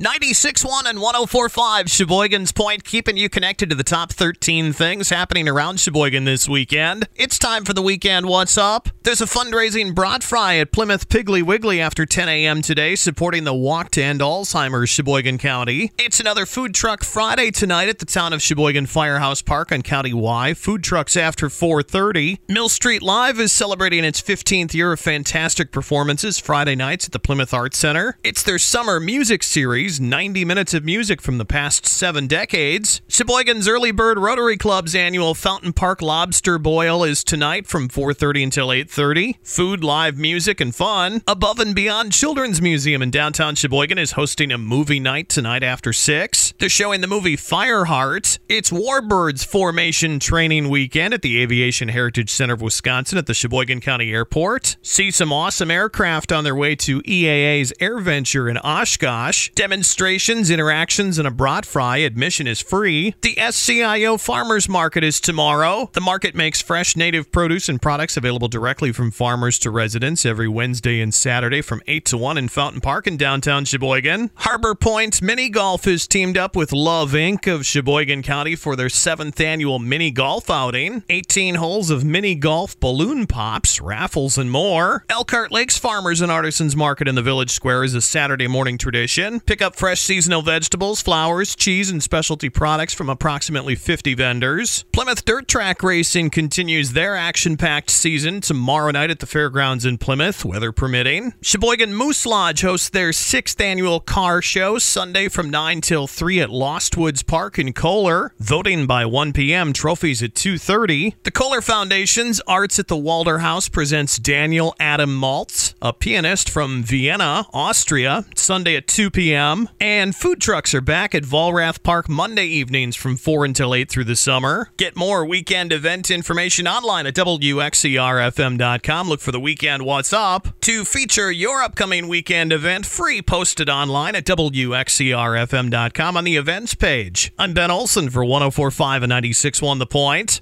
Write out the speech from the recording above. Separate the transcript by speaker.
Speaker 1: 96.1 and 104.5 Sheboygan's Point, keeping you connected to the top 13 things happening around Sheboygan this weekend. It's time for the weekend What's Up? There's a fundraising brat fry at Plymouth Piggly Wiggly after 10 a.m. today, supporting the Walk to End Alzheimer's Sheboygan County. It's another Food Truck Friday tonight at the town of Sheboygan Firehouse Park on County Y. Food trucks after 4.30. Mill Street Live is celebrating its 15th year of fantastic performances Friday nights at the Plymouth Arts Center. It's their summer music series 90 minutes of music from the past seven decades. Sheboygan's Early Bird Rotary Club's annual Fountain Park Lobster Boil is tonight from 4.30 until 8.30. Food, live music, and fun. Above and Beyond Children's Museum in downtown Sheboygan is hosting a movie night tonight after 6. They're showing the movie Fireheart. It's Warbirds Formation Training Weekend at the Aviation Heritage Center of Wisconsin at the Sheboygan County Airport. See some awesome aircraft on their way to EAA's AirVenture in Oshkosh. Demonstrations, interactions, and a brat fry. Admission is free. The SCIO Farmers Market is tomorrow. The market makes fresh native produce and products available directly from farmers to residents every Wednesday and Saturday from 8 to 1 in Fountain Park in downtown Sheboygan. Harbor Point Mini Golf is teamed up with Love Inc. of Sheboygan County for their seventh annual mini golf outing. 18 holes of mini golf balloon pops, raffles, and more. Elkhart Lakes Farmers and Artisans Market in the Village Square is a Saturday morning tradition. Pick up fresh seasonal vegetables, flowers, cheese, and specialty products from approximately 50 vendors. Plymouth Dirt Track Racing continues their action packed season tomorrow night at the fairgrounds in Plymouth, weather permitting. Sheboygan Moose Lodge hosts their sixth annual car show Sunday from 9 till 3 at Lost Woods Park in Kohler. Voting by 1 p.m., trophies at 2.30. The Kohler Foundation's Arts at the Waelderhaus presents Daniel Adam Maltz, a pianist from Vienna, Austria, Sunday at 2 p.m. And food trucks are back at Vollrath Park Monday evenings from 4 until 8 through the summer. Get more weekend event information online at WXERFM.com. Look for the weekend What's Up to feature your upcoming weekend event free posted online at WXERFM.com on the events page. I'm Ben Olson for 1045 and 96.1 The Point.